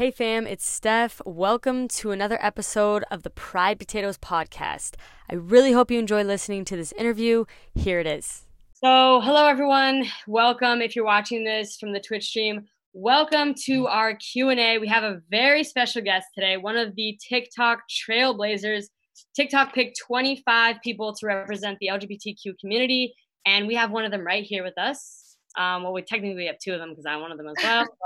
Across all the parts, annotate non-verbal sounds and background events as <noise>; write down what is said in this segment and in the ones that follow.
Hey fam, it's Steph. Welcome to another episode of the Pride Potatoes podcast. I really hope you enjoy listening to this interview. Here it is. So, hello everyone. Welcome if you're watching this from the Twitch stream. Welcome to our Q&A. We have a very special guest today, one of the TikTok trailblazers. TikTok picked 25 people to represent the LGBTQ community, and we have one of them right here with us. Um, well, we technically have two of them because I'm one of them as well. <laughs>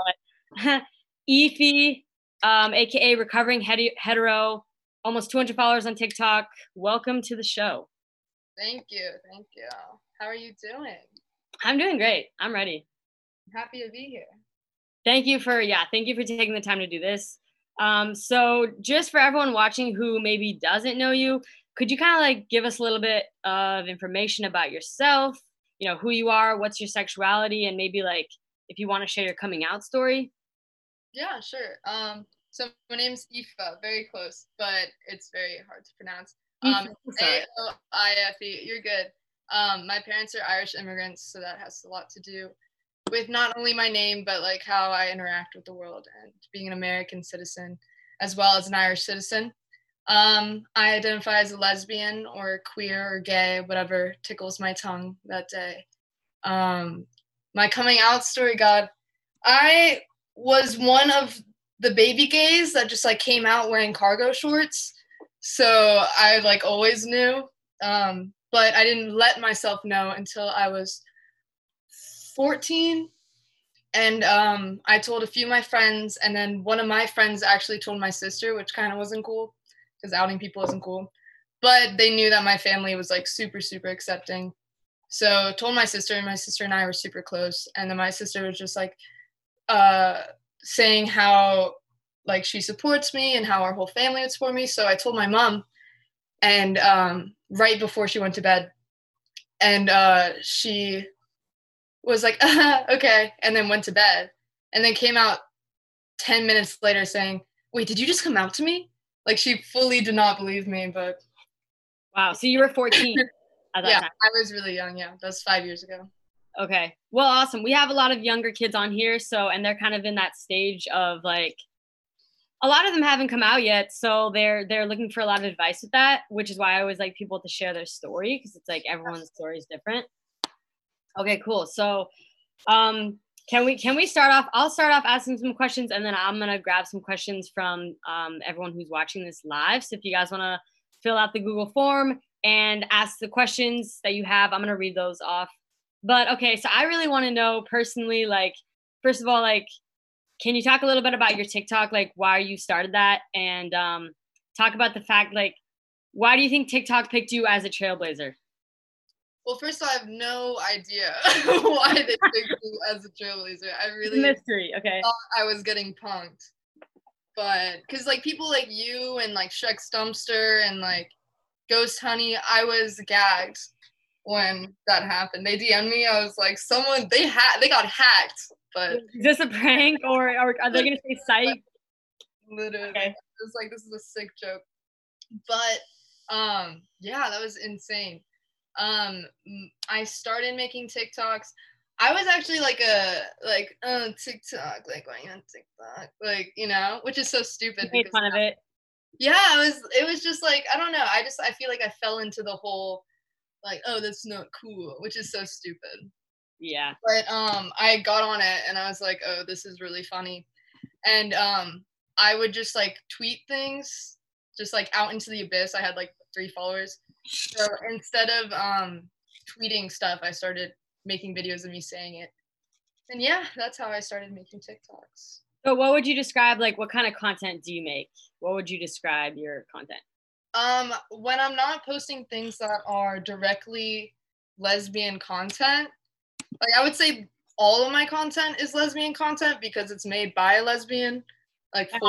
But Efi, um, aka Recovering Hetero, almost 200 followers on TikTok. Welcome to the show. Thank you. Thank you. How are you doing? I'm doing great. I'm ready. I'm happy to be here. Thank you for, yeah, thank you for taking the time to do this. Um, so, just for everyone watching who maybe doesn't know you, could you kind of like give us a little bit of information about yourself? You know, who you are, what's your sexuality, and maybe like if you want to share your coming out story? Yeah, sure. Um, so my name's Aoife, very close, but it's very hard to pronounce. Um, A-O-I-F-E, you're good. Um, my parents are Irish immigrants, so that has a lot to do with not only my name, but like how I interact with the world and being an American citizen as well as an Irish citizen. Um, I identify as a lesbian or queer or gay, whatever tickles my tongue that day. Um, my coming out story, God, I was one of the baby gays that just like came out wearing cargo shorts. So I like always knew. Um, but I didn't let myself know until I was 14. And um, I told a few of my friends, and then one of my friends actually told my sister, which kind of wasn't cool because outing people isn't cool. But they knew that my family was like super, super accepting. So told my sister, and my sister and I were super close. And then my sister was just like, uh, saying how like she supports me and how our whole family would support me. So I told my mom, and um, right before she went to bed, and uh, she was like, <laughs> "Okay," and then went to bed, and then came out ten minutes later saying, "Wait, did you just come out to me?" Like she fully did not believe me, but wow. So you were fourteen. <laughs> yeah, time. I was really young. Yeah, that was five years ago. Okay. Well, awesome. We have a lot of younger kids on here, so and they're kind of in that stage of like a lot of them haven't come out yet, so they're they're looking for a lot of advice with that, which is why I always like people to share their story because it's like everyone's story is different. Okay, cool. So, um can we can we start off I'll start off asking some questions and then I'm to grab some questions from um, everyone who's watching this live. So if you guys want to fill out the Google form and ask the questions that you have, I'm to read those off but okay, so I really want to know personally, like, first of all, like, can you talk a little bit about your TikTok, like why you started that, and um, talk about the fact, like, why do you think TikTok picked you as a trailblazer? Well, first of all, I have no idea <laughs> why they picked you as a trailblazer. I really mystery. Okay. I was getting punked, but because like people like you and like Shrek Stumpster and like Ghost Honey, I was gagged when that happened. They DM'd me. I was like, someone they had they got hacked. But is this a prank or, or are they gonna say psych? Literally, okay. it was like this is a sick joke. But um, yeah, that was insane. Um, I started making TikToks. I was actually like a like uh TikTok, like going on TikTok, like you know, which is so stupid. You made fun of it. Yeah, it was. It was just like I don't know. I just I feel like I fell into the whole like, oh, that's not cool, which is so stupid. Yeah. But um, I got on it and I was like, oh, this is really funny, and um, I would just like tweet things, just like out into the abyss. I had like three followers, so instead of um tweeting stuff, I started making videos of me saying it, and yeah, that's how I started making TikToks. So, what would you describe? Like, what kind of content do you make? What would you describe your content? Um, when I'm not posting things that are directly lesbian content, like I would say all of my content is lesbian content because it's made by a lesbian, like for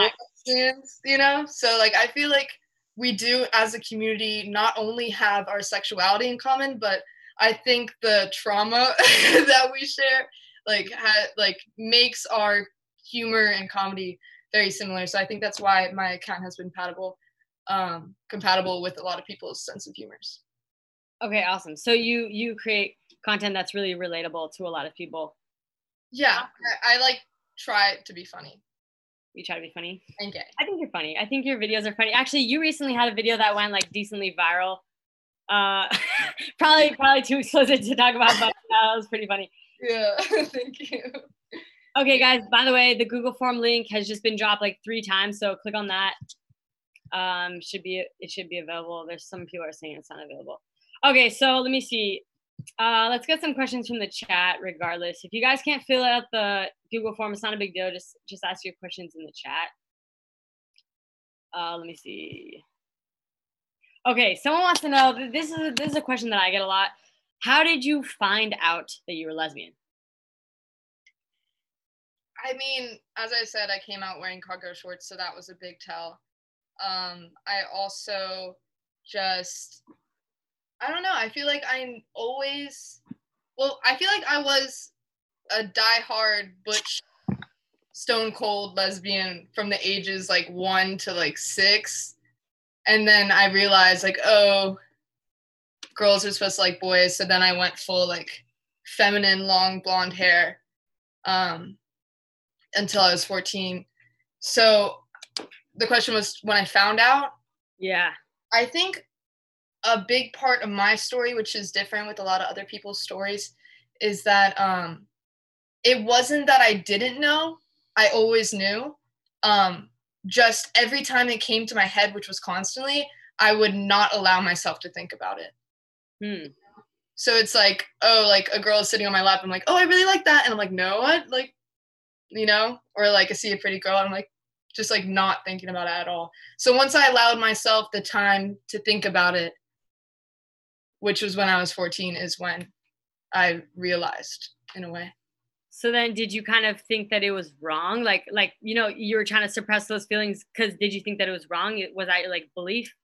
lesbians, you know? So like I feel like we do as a community not only have our sexuality in common, but I think the trauma <laughs> that we share like ha- like makes our humor and comedy very similar. So I think that's why my account has been compatible um, compatible with a lot of people's sense of humors. Okay, awesome. So you you create content that's really relatable to a lot of people. Yeah, I, I like try to be funny. You try to be funny. And gay. I think you're funny. I think your videos are funny. Actually, you recently had a video that went like decently viral. Uh, <laughs> probably <laughs> probably too explicit to talk about, but that was pretty funny. Yeah, <laughs> thank you. Okay, guys. By the way, the Google form link has just been dropped like three times, so click on that. Um, should be it should be available. There's some people are saying it's not available. Okay, so let me see. Uh, let's get some questions from the chat. Regardless, if you guys can't fill out the Google form, it's not a big deal. Just just ask your questions in the chat. Uh, let me see. Okay, someone wants to know. This is this is a question that I get a lot. How did you find out that you were lesbian? I mean, as I said, I came out wearing cargo shorts, so that was a big tell. Um, I also just I don't know. I feel like I'm always well, I feel like I was a die-hard butch stone cold lesbian from the ages like 1 to like 6. And then I realized like, oh, girls are supposed to like boys, so then I went full like feminine long blonde hair um until I was 14. So the question was when I found out. Yeah. I think a big part of my story, which is different with a lot of other people's stories, is that um, it wasn't that I didn't know. I always knew. Um, just every time it came to my head, which was constantly, I would not allow myself to think about it. Hmm. So it's like, oh, like a girl is sitting on my lap. I'm like, oh, I really like that. And I'm like, no, what? Like, you know? Or like I see a pretty girl. I'm like, just like not thinking about it at all. So once I allowed myself the time to think about it, which was when I was 14, is when I realized in a way. So then did you kind of think that it was wrong? Like like you know, you were trying to suppress those feelings cuz did you think that it was wrong? Was that like belief?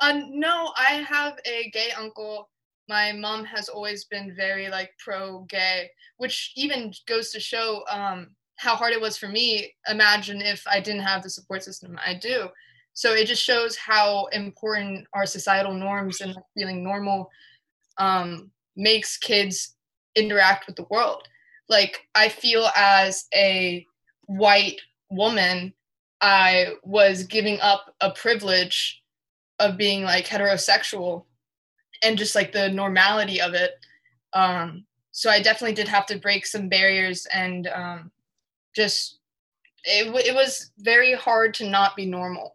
Uh no, I have a gay uncle. My mom has always been very like pro gay, which even goes to show um how hard it was for me. Imagine if I didn't have the support system I do so it just shows how important our societal norms and feeling normal um, makes kids interact with the world like i feel as a white woman i was giving up a privilege of being like heterosexual and just like the normality of it um, so i definitely did have to break some barriers and um, just it, it was very hard to not be normal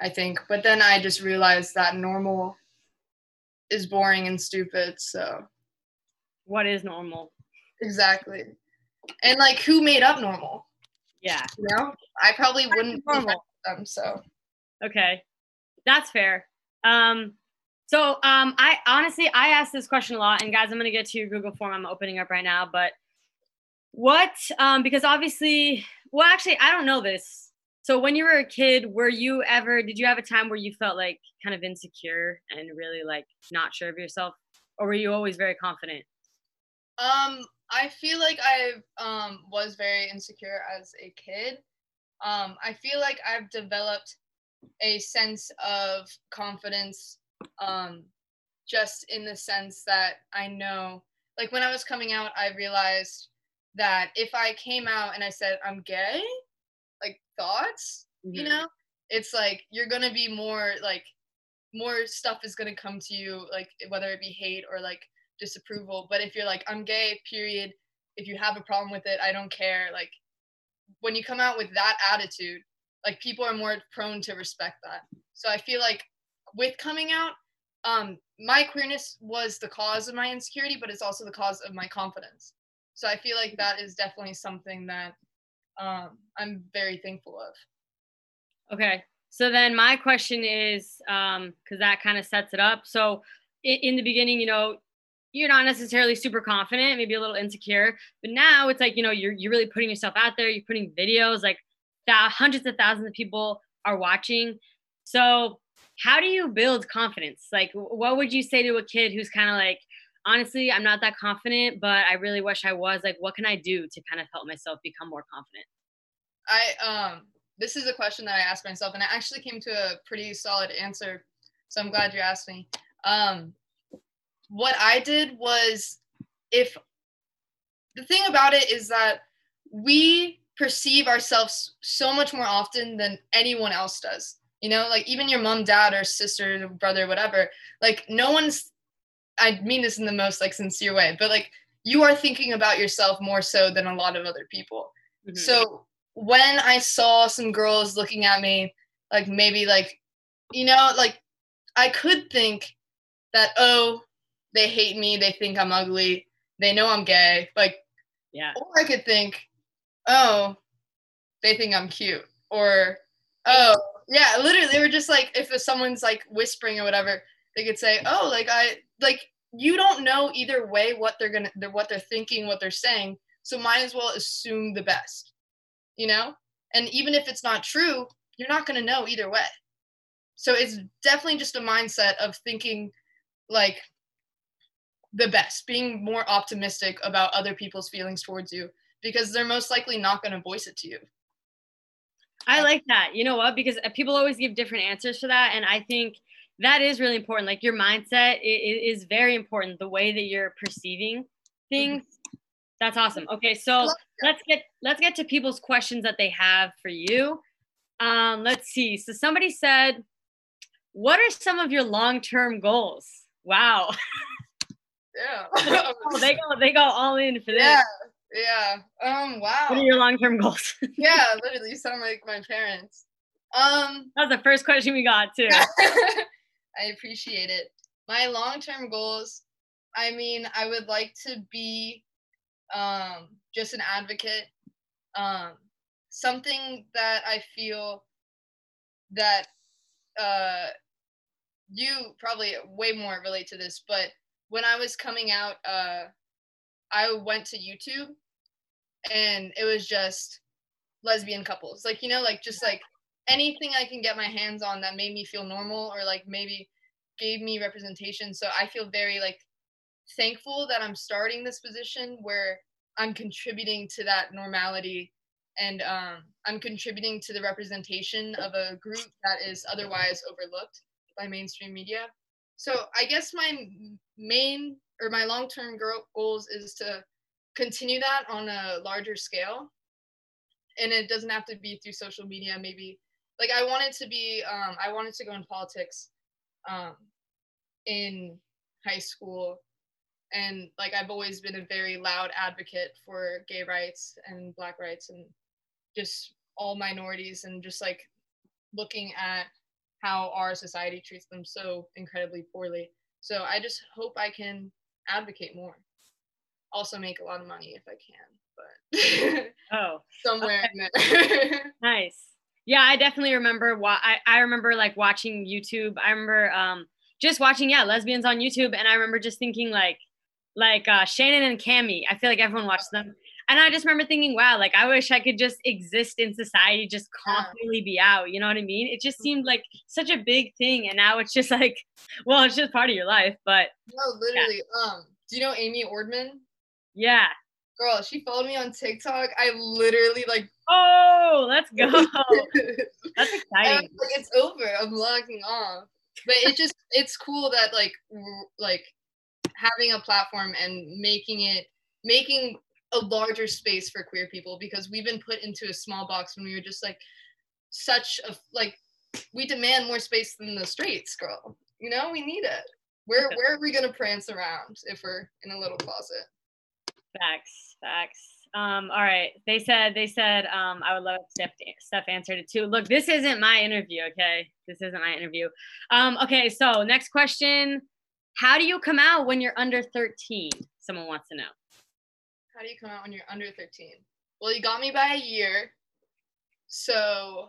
I think. But then I just realized that normal is boring and stupid. So, what is normal? Exactly. And like, who made up normal? Yeah. You know, I probably wouldn't normal them. So. Okay, that's fair. Um, so um, I honestly I ask this question a lot, and guys, I'm gonna get to your Google form. I'm opening up right now, but what? Um, because obviously, well, actually, I don't know this so when you were a kid, were you ever did you have a time where you felt like kind of insecure and really like not sure of yourself or were you always very confident? Um I feel like I um was very insecure as a kid. Um I feel like I've developed a sense of confidence um just in the sense that I know like when I was coming out I realized that if I came out and I said I'm gay, like thoughts mm-hmm. you know it's like you're gonna be more like more stuff is gonna come to you like whether it be hate or like disapproval. But if you're like i'm gay period. If you have a problem with it i don't care. Like when you come out with that attitude like people are more prone to respect that. So i feel like with coming out um my queerness was the cause of my insecurity but it's also the cause of my confidence so i feel like that is definitely something that um, I'm very thankful of. Okay. So then my question is, because um, that kind of sets it up. So in, in the beginning, you know, you're not necessarily super confident, maybe a little insecure, but now it's like, you know, you're, you're really putting yourself out there, you're putting videos, like that hundreds of thousands of people are watching. So how do you build confidence? Like, what would you say to a kid who's kind of like, honestly, I'm not that confident, but I really wish I was. Like, what can I do to kind of help myself become more confident? I um this is a question that I asked myself and I actually came to a pretty solid answer. So I'm glad you asked me. Um what I did was if the thing about it is that we perceive ourselves so much more often than anyone else does you know like even your mom dad or sister brother whatever like no one's i mean this in the most like sincere way but like you are thinking about yourself more so than a lot of other people mm-hmm. so when i saw some girls looking at me like maybe like you know like i could think that oh they hate me they think i'm ugly they know i'm gay like yeah or i could think oh they think i'm cute or oh yeah literally they were just like if someone's like whispering or whatever they could say oh like i like you don't know either way what they're gonna they're, what they're thinking what they're saying so might as well assume the best you know? And even if it's not true you're not gonna know either way. So it's definitely just a mindset of thinking like the best being more optimistic about other people's feelings towards you because they're most likely not going to voice it to you. I like that. You know what? Because uh, people always give different answers for that and i think that is really important. Like your mindset is very important the way that you're perceiving things. Mm-hmm. that's awesome. Okay so let's get let's get to people's questions that they have for you. Um let's see. So somebody said what are some of your long-term goals? Wow. <laughs> Yeah. Oh, <laughs> they go they go all in for this. Yeah yeah. Um wow. What are your long-term goals? <laughs> Yeah literally you sound like my parents. Um that was the first question we got too I appreciate it. My long term goals, I mean, I would like to be um, just an advocate, um, something that I feel that uh, you probably way more relate to this, but when I was coming out, uh, I went to YouTube and it was just lesbian couples. Like, you know, like just like anything I can get my hands on that made me feel normal or like maybe gave me representation. So I feel very like thankful that I'm starting this position where I'm contributing to that normality and um, I'm contributing to the representation of a group that is otherwise overlooked by mainstream media. So I guess my main or my long-term goals is to continue that on a larger scale and it doesn't have to be through social media maybe like I wanted to be um, I wanted to go in politics um, in high school and like I've always been a very loud advocate for gay rights and black rights and just all minorities and just like looking at how our society treats them so incredibly poorly. So I just hope I can advocate more. Also make a lot of money if I can, but oh, <laughs> somewhere okay. <laughs> nice yeah i definitely remember wa- I, I remember like watching youtube. I remember um just watching yeah lesbians on youtube and i remember just thinking like like uh shannon and Cammie. I feel like everyone watched them. And i just remember thinking wow like i wish i could just exist in society just constantly be out you know what i mean? It just seemed like such a big thing and now it's just like <laughs> well it's just part of your life but no literally yeah. um do you know amy ordman yeah. Girl she followed me on tiktok. I literally like Oh, let's go. <laughs> <laughs> That's exciting. like, it's over. I'm logging off. But it just it's cool that like like having a platform and making it making a larger space for queer people because we've been put into a small box when we were just like such a like we demand more space than the streets, girl. You know, we need it. Where where are we gonna prance around if we're in a little closet? Facts, facts. Um, all right. They said they said um, I would love Steph, Steph answered it too. Look, this isn't my interview, okay? This isn't my interview. Um, okay, so next question. How do you come out when you're under 13? Someone wants to know. How do you come out when you're under 13? Well, you got me by a year. So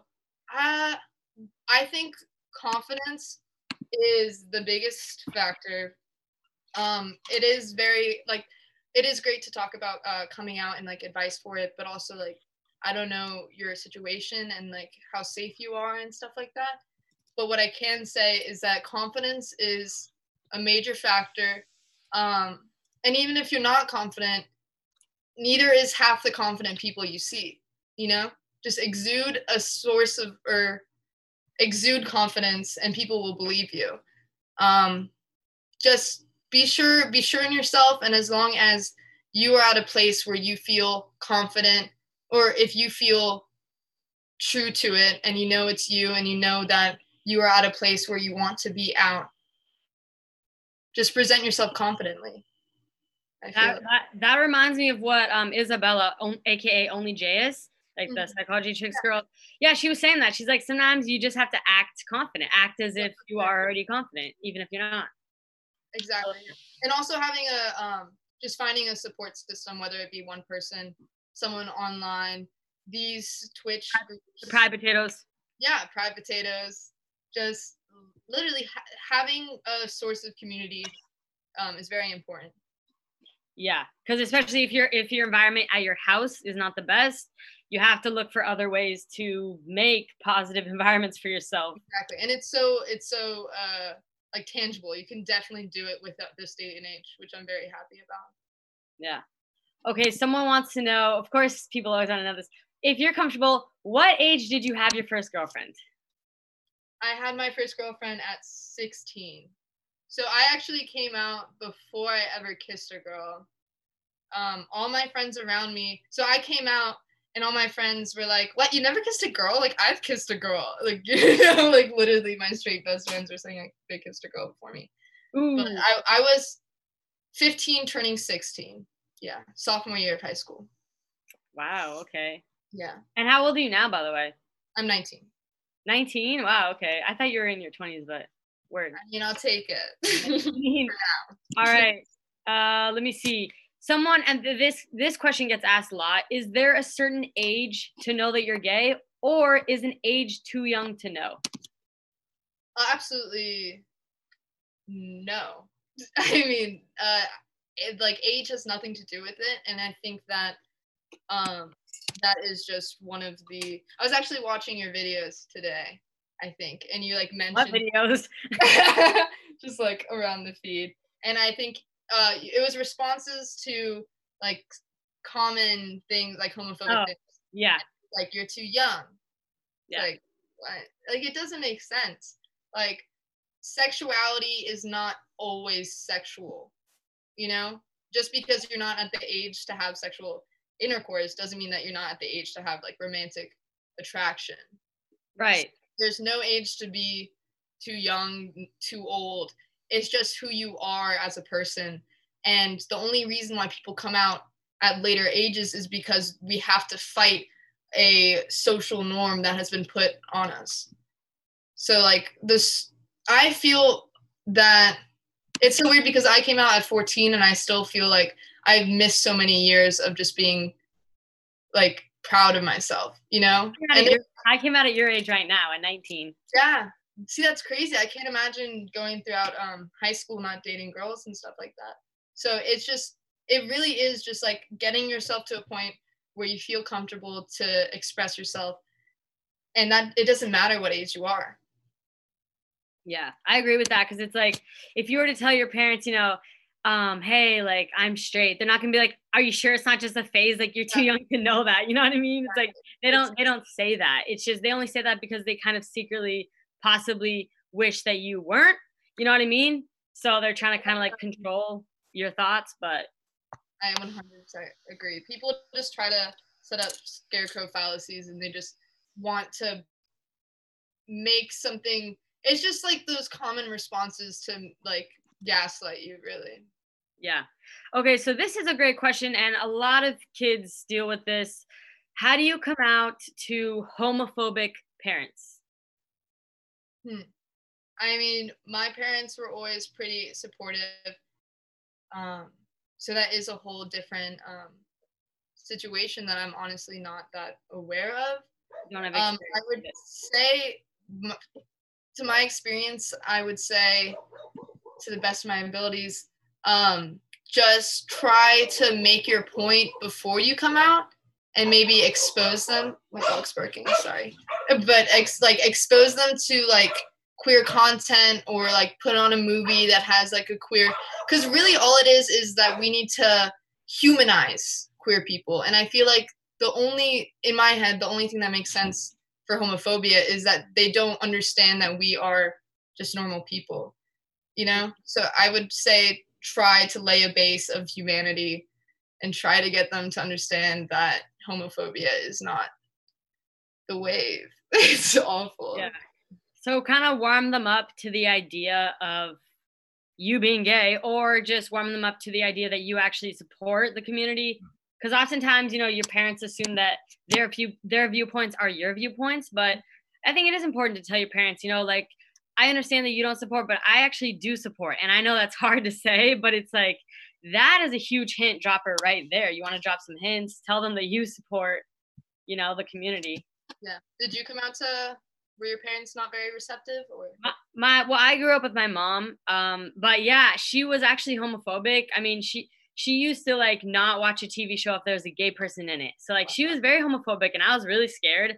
uh, I think confidence is the biggest factor. Um, it is very like it is great to talk about uh, coming out and like advice for it, but also like I don't know your situation and like how safe you are and stuff like that. But what I can say is that confidence is a major factor. Um, and even if you're not confident, neither is half the confident people you see. You know, just exude a source of or exude confidence, and people will believe you. Um, just be sure be sure in yourself and as long as you are at a place where you feel confident or if you feel true to it and you know it's you and you know that you are at a place where you want to be out just present yourself confidently that, that, that reminds me of what um isabella aka only js like mm-hmm. the psychology chicks girl. Yeah she was saying that. She's like sometimes you just have to act confident. Act as if you are already confident even if you're not exactly. And also having a um just finding a support system whether it be one person someone online these twitch the pride potatoes. Yeah pride potatoes. Just literally ha- having a source of community um, is very important. Yeah because especially if your if your environment at your house is not the best you have to look for other ways to make positive <laughs> environments for yourself. Exactly. And it's so it's so uh like tangible. You can definitely do it without this day and age which i'm very happy about. Yeah. Okay someone wants to know of course people always want to know this. If you're comfortable what age did you have your first girlfriend? I had my first girlfriend at 16 so i actually came out before i ever kissed a girl. Um, all my friends around me so i came out and all my friends were like, "What? You never kissed a girl? Like I've kissed a girl. <laughs> Like you <laughs> know, like literally, my straight best friends were saying like, they kissed a girl before me. Ooh. But I, I was 15, turning 16. Yeah, sophomore year of high school. Wow. Okay. Yeah. And how old are you now, by the way? I'm 19. 19. Wow. Okay. I thought you were in your 20s, but word. You know, I'll take it. <laughs> All right. Uh, let me see someone and this this question gets asked a lot is there a certain age to know that you're gay or is an age too young to know? Absolutely no. <laughs> I mean uh it, like age has nothing to do with it and i think that um that is just one of the i was actually watching your videos today i think and you like mentioned what videos? <laughs> just like around the feed and i think uh, it was responses to like common things like homophobic oh, things. Yeah. Like you're too young. Yeah. Like what? Like it doesn't make sense. Like sexuality is not always sexual. You know? Just because you're not at the age to have sexual intercourse doesn't mean that you're not at the age to have like romantic attraction. Right. There's no age to be too young, too old it's just who you are as a person. And the only reason why people come out at later ages is because we have to fight a social norm that has been put on us. So like this i feel that it's so weird because i came out at 14 and i still feel like i've missed so many years of just being like proud of myself you know? And your, i came out at your age right now at 19 yeah see that's crazy i can't imagine going throughout um, high school not dating girls and stuff like that so it's just it really is just like getting yourself to a point where you feel comfortable to express yourself and that it doesn't matter what age you are yeah i agree with that because it's like if you were to tell your parents you know um, hey, like I'm straight. They're not gonna be like, are you sure it's not just a phase? Like you're too young to know that. You know what I mean? It's like they don't they don't say that. It's just they only say that because they kind of secretly possibly wish that you weren't. You know what I mean? So they're trying to kind of like control your thoughts, but I 100% agree. People just try to set up scarecrow fallacies and they just want to make something it's just like those common responses to like gaslight you really yeah okay so this is a great question and a lot of kids deal with this how do you come out to homophobic parents Hmm. I mean, my parents were always pretty supportive. Um, so that is a whole different um, situation that I'm honestly not that aware of. Um, I would say, to my experience, I would say, to the best of my abilities, um, just try to make your point before you come out and maybe expose them. My dog's barking. Sorry, but ex- like expose them to like queer content or like put on a movie that has like a queer. Because really, all it is is that we need to humanize queer people, and I feel like the only in my head the only thing that makes sense for homophobia is that they don't understand that we are just normal people you know so i would say try to lay a base of humanity and try to get them to understand that homophobia is not the wave. <laughs> it's awful. Yeah. So kind of warm them up to the idea of you being gay or just warm them up to the idea that you actually support the community because oftentimes you know your parents assume that their view their viewpoints are your viewpoints but i think it is important to tell your parents you know like i understand that you don't support but i actually do support and i know that's <laughs> hard to say but it's like that is a huge hint dropper right there. You want to drop some hints tell them that you support you know the community. Yeah. Did you come out to were your parents not very receptive or? My, my well i grew up with my mom um but yeah she was actually homophobic. I mean she she used to like not watch a tv show if there was a gay person in it. So like she was very homophobic and i was really scared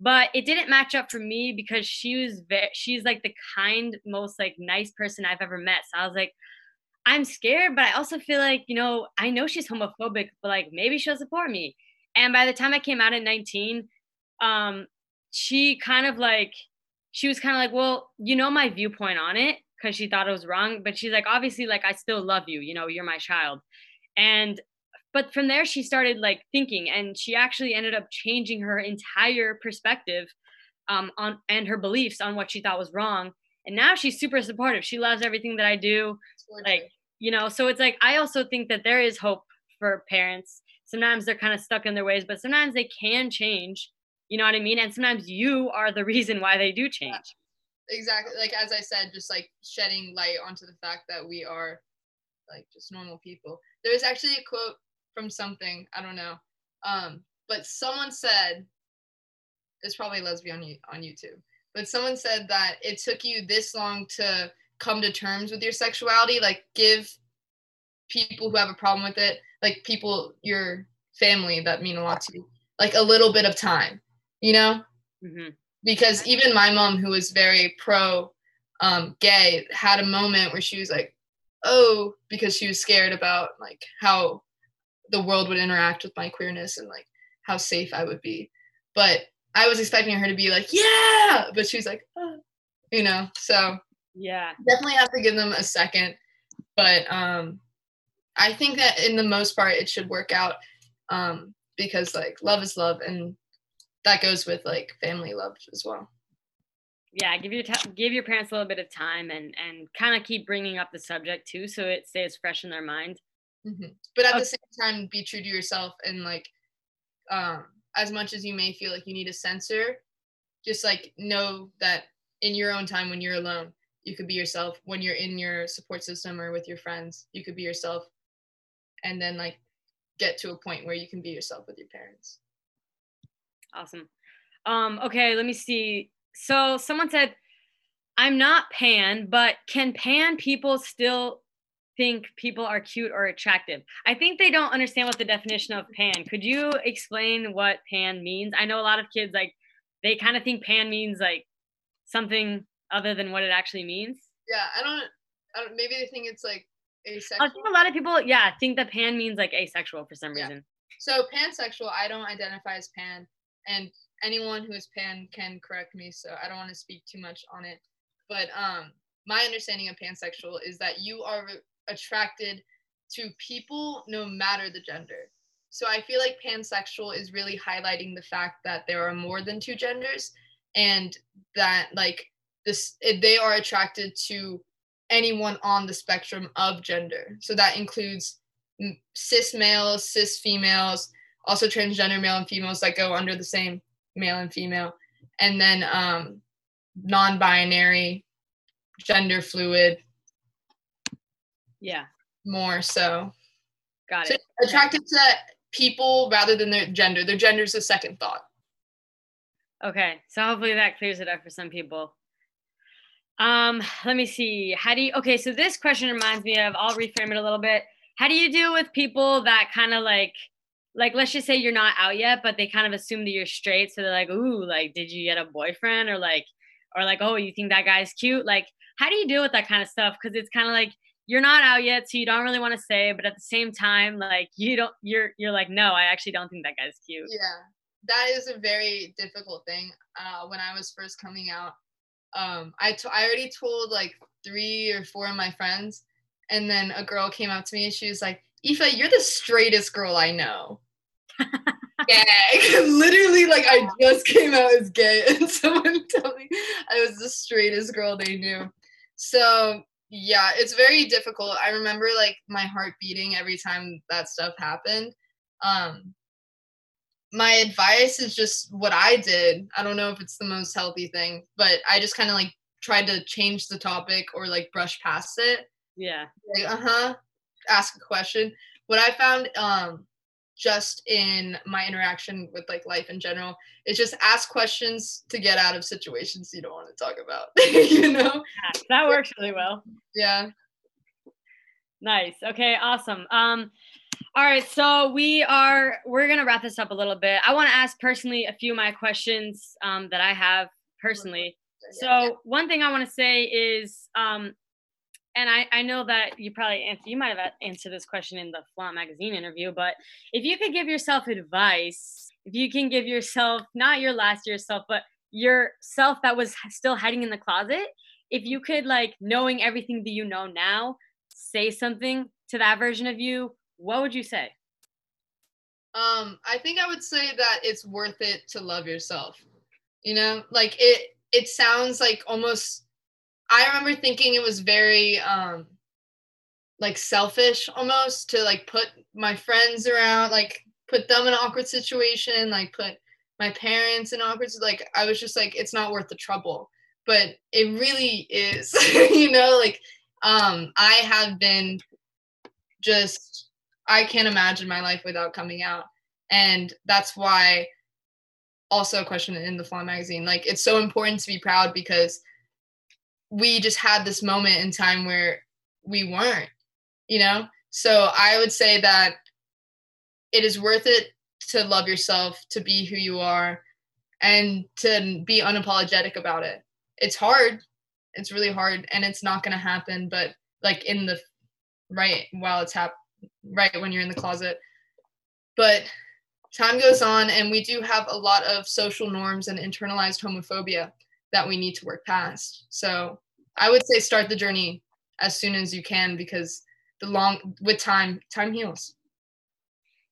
but it didn't match up for me because she was very she's like the kind most like nice person i've ever met. So i was like i'm scared but i also feel like you know i know she's homophobic but like maybe she'll support me. And by the time i came out at 19 um she kind of like she was kind of like well you know my viewpoint on it because she thought it was wrong but she's like obviously like i still love you you know you're my child. And but from there she started like thinking and she actually ended up changing her entire perspective um, on and her beliefs on what she thought was wrong. And now she's super supportive. She loves everything that i do. Like you know so it's like i also think that there is hope for parents sometimes they're kind of stuck in their ways but sometimes they can change you know what I mean? And sometimes you are the <laughs> reason why they do change. Yeah, exactly. Like as I said, just like shedding light onto the fact that we are like just normal people. There was actually a quote from something, I don't know. Um, but someone said it's probably lesbian on, on YouTube. But someone said that it took you this long to come to terms with your sexuality, like give people who have a problem with it, like people your family that mean a lot to you, like a little bit of time you know? Mm-hmm. Because even my mom, who was very pro um, gay, had a moment where she was like, oh, because she was scared about like how the world would interact with my queerness and like how safe I would be. But I was expecting her to be like, yeah, but she was like, oh. you know, so yeah, definitely have to give them a second. But um, I think that in the most part, it should work out um, because like love is love and that goes with like family love as well yeah give your t- give your parents a little bit of time and and kind of keep bringing up the subject too so it stays fresh in their mind mm-hmm. but at okay. the same time be true to yourself and like um as much as you may feel like you need a censor just like know that in your own time when you're alone you could be yourself when you're in your support system or with your friends you could be yourself and then like get to a point where you can be yourself with your parents Awesome. Um, okay, let me see. So someone said, I'm not pan, but can pan people still think people are cute or attractive? I think they don't understand what the definition of pan. Could you explain what pan means? I know a lot of kids like they kind of think pan means like something other than what it actually means. Yeah, I don't, I don't maybe they think it's like asexual. I think a lot of people, yeah, think that pan means like asexual for some reason. Yeah. So pansexual, I don't identify as pan and anyone who is pan can correct me so i don't want to speak too much on it but um my understanding of pansexual is that you are attracted to people no matter the gender so i feel like pansexual is really highlighting the fact that there are more than two genders and that like this they are attracted to anyone on the spectrum of gender so that includes cis males cis females also transgender male and females that go under the same male and female, and then um, non-binary, gender fluid. Yeah. More so. Got so it. Attracted to people rather than their gender. Their gender is a second thought. Okay, so hopefully that clears it up for some people. Um, let me see. How do you? Okay, so this question reminds me of. I'll reframe it a little bit. How do you deal with people that kind of like like let's just say you're not out yet, but they kind of assume that you're straight. So they're like, ooh, like, did you get a boyfriend? Or like, or like, oh, you think that guy's cute? Like, how do you deal with that kind of stuff? Cause it's kind of like you're not out yet, so you don't really want to say, but at the same time, like you don't you're you're like, no, I actually don't think that guy's cute. Yeah. That is a very difficult thing. Uh, when I was first coming out, um, I, t- I already told like three or four of my friends, and then a girl came up to me and she was like, Aoife, you're the straightest girl I know. <laughs> gag. <laughs> Literally, like I just came out as gay, and <laughs> someone told me I was the straightest girl they knew. So yeah, it's very difficult. I remember like my heart beating every time that stuff happened. Um, my advice is just what I did. I don't know if it's the most healthy thing, but I just kind of like tried to change the topic or like brush past it. Yeah. Like, uh-huh. Ask a question. What I found um just in my interaction with like life in general is just ask questions to get out of situations you don't want to talk about. <laughs> you know? Yeah, that works really well. Yeah. Nice. Okay, awesome. Um all right, so we are we're gonna wrap this up a little bit. I want to ask personally a few of my questions um, that I have personally. So one thing I want to say is, um, and I, I know that you probably answer, you might have answered this question in the Flaunt magazine interview, but if you could give yourself advice, if you can give yourself not your last year self, but yourself that was still hiding in the closet, if you could like knowing everything that you know now, say something to that version of you, what would you say? Um, I think I would say that it's worth it to love yourself. You know, like it it sounds like almost I remember thinking it was very um like selfish almost to like put my friends around, like put them in an awkward situation, like put my parents in awkward like I was just like it's not worth the trouble. But it really is, <laughs> you know, like um I have been just I can't imagine my life without coming out. And that's why also a question in the Flaunt magazine. Like it's so important to be proud because we just had this moment in time where we weren't, you know? So I would say that it is worth it to love yourself, to be who you are, and to be unapologetic about it. It's hard. It's really hard and it's not going to happen, but like in the right while it's hap- right when you're in the closet. But time goes on and we do have a lot of social norms and internalized homophobia that we need to work past. So I would say start the journey as soon as you can because the long with time time heals.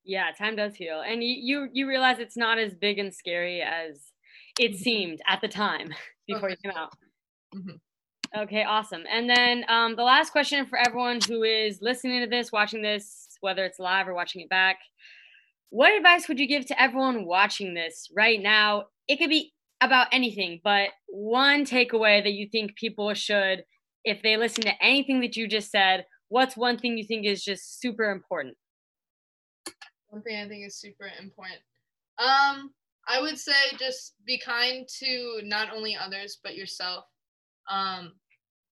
Yeah, time does heal. And you you, you realize it's not as big and scary as it mm-hmm. seemed at the time <laughs> before you came out. Mm-hmm. Okay, awesome. And then um, the last question for everyone who is listening to this, watching this, whether it's live or watching it back, what advice would you give to everyone watching this right now? It could be about anything, but one takeaway that you think people should, if they listen to anything that you just said, what's one thing you think is just super important? One thing I think is super important. Um, I would say just be kind to not only others but yourself. Um,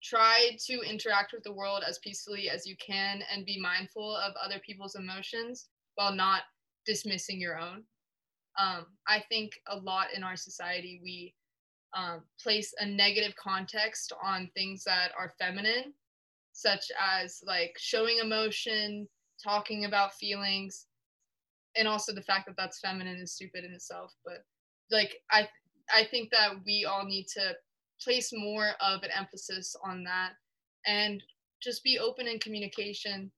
try to interact with the world as peacefully as you can and be mindful of other people's emotions while not dismissing your own. Um, I think a lot in our society we um, place a negative context on things that are feminine, such as like showing emotion, talking about feelings, and also the fact that that's feminine is stupid in itself. But like I, I think that we all need to place more of an emphasis on that and just be open in communication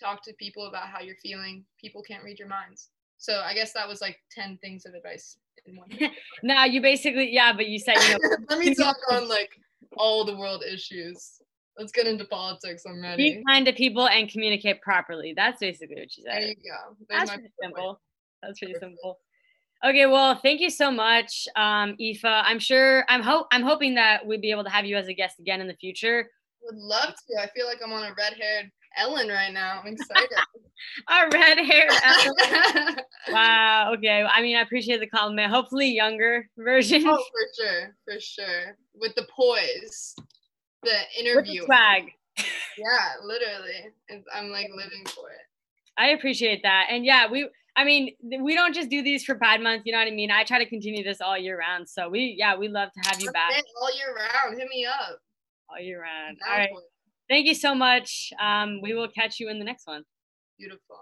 talk to people about how you're feeling. People can't read your minds. So I guess that was like 10 things of advice in one. <laughs> no, you basically, yeah, but you said, you know, <laughs> let me talk <laughs> on like all the world issues. Let's get into politics. I'm ready. Be kind to people and communicate properly. That's basically what she said. There you go. There's That's pretty simple. That's pretty simple. Okay, well, thank you so much, um, Aoife. I'm sure I'm hope I'm hoping that we'd be able to have you as a guest again in the future. Would love to. I feel like I'm on a red-haired Ellen right now. I'm excited. <laughs> a red hair Ellen. <laughs> wow. Okay. I mean, I appreciate the compliment. Hopefully, younger version. Oh, for sure, for sure. With the poise, the interview. With the swag. yeah, literally. I'm like living for it. I appreciate that, and yeah, we. I mean, we don't just do these for Pride Month. You know what I mean? I try to continue this all year round. So we, yeah, we love to have you back. All year round. Hit me up. All year round. All right. Thank you so much. Um, we will catch you in the next one. Beautiful.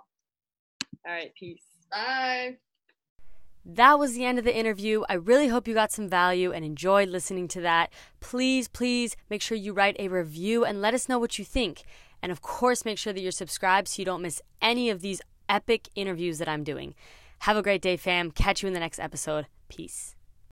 All right. Peace. Bye. That was the end of the interview. I really hope you got some value and enjoyed listening to that. Please, please make sure you write a review and let us know what you think. And of course, make sure that you're subscribed so you don't miss any of these epic interviews that I'm doing. Have a great day, fam. Catch you in the next episode. Peace.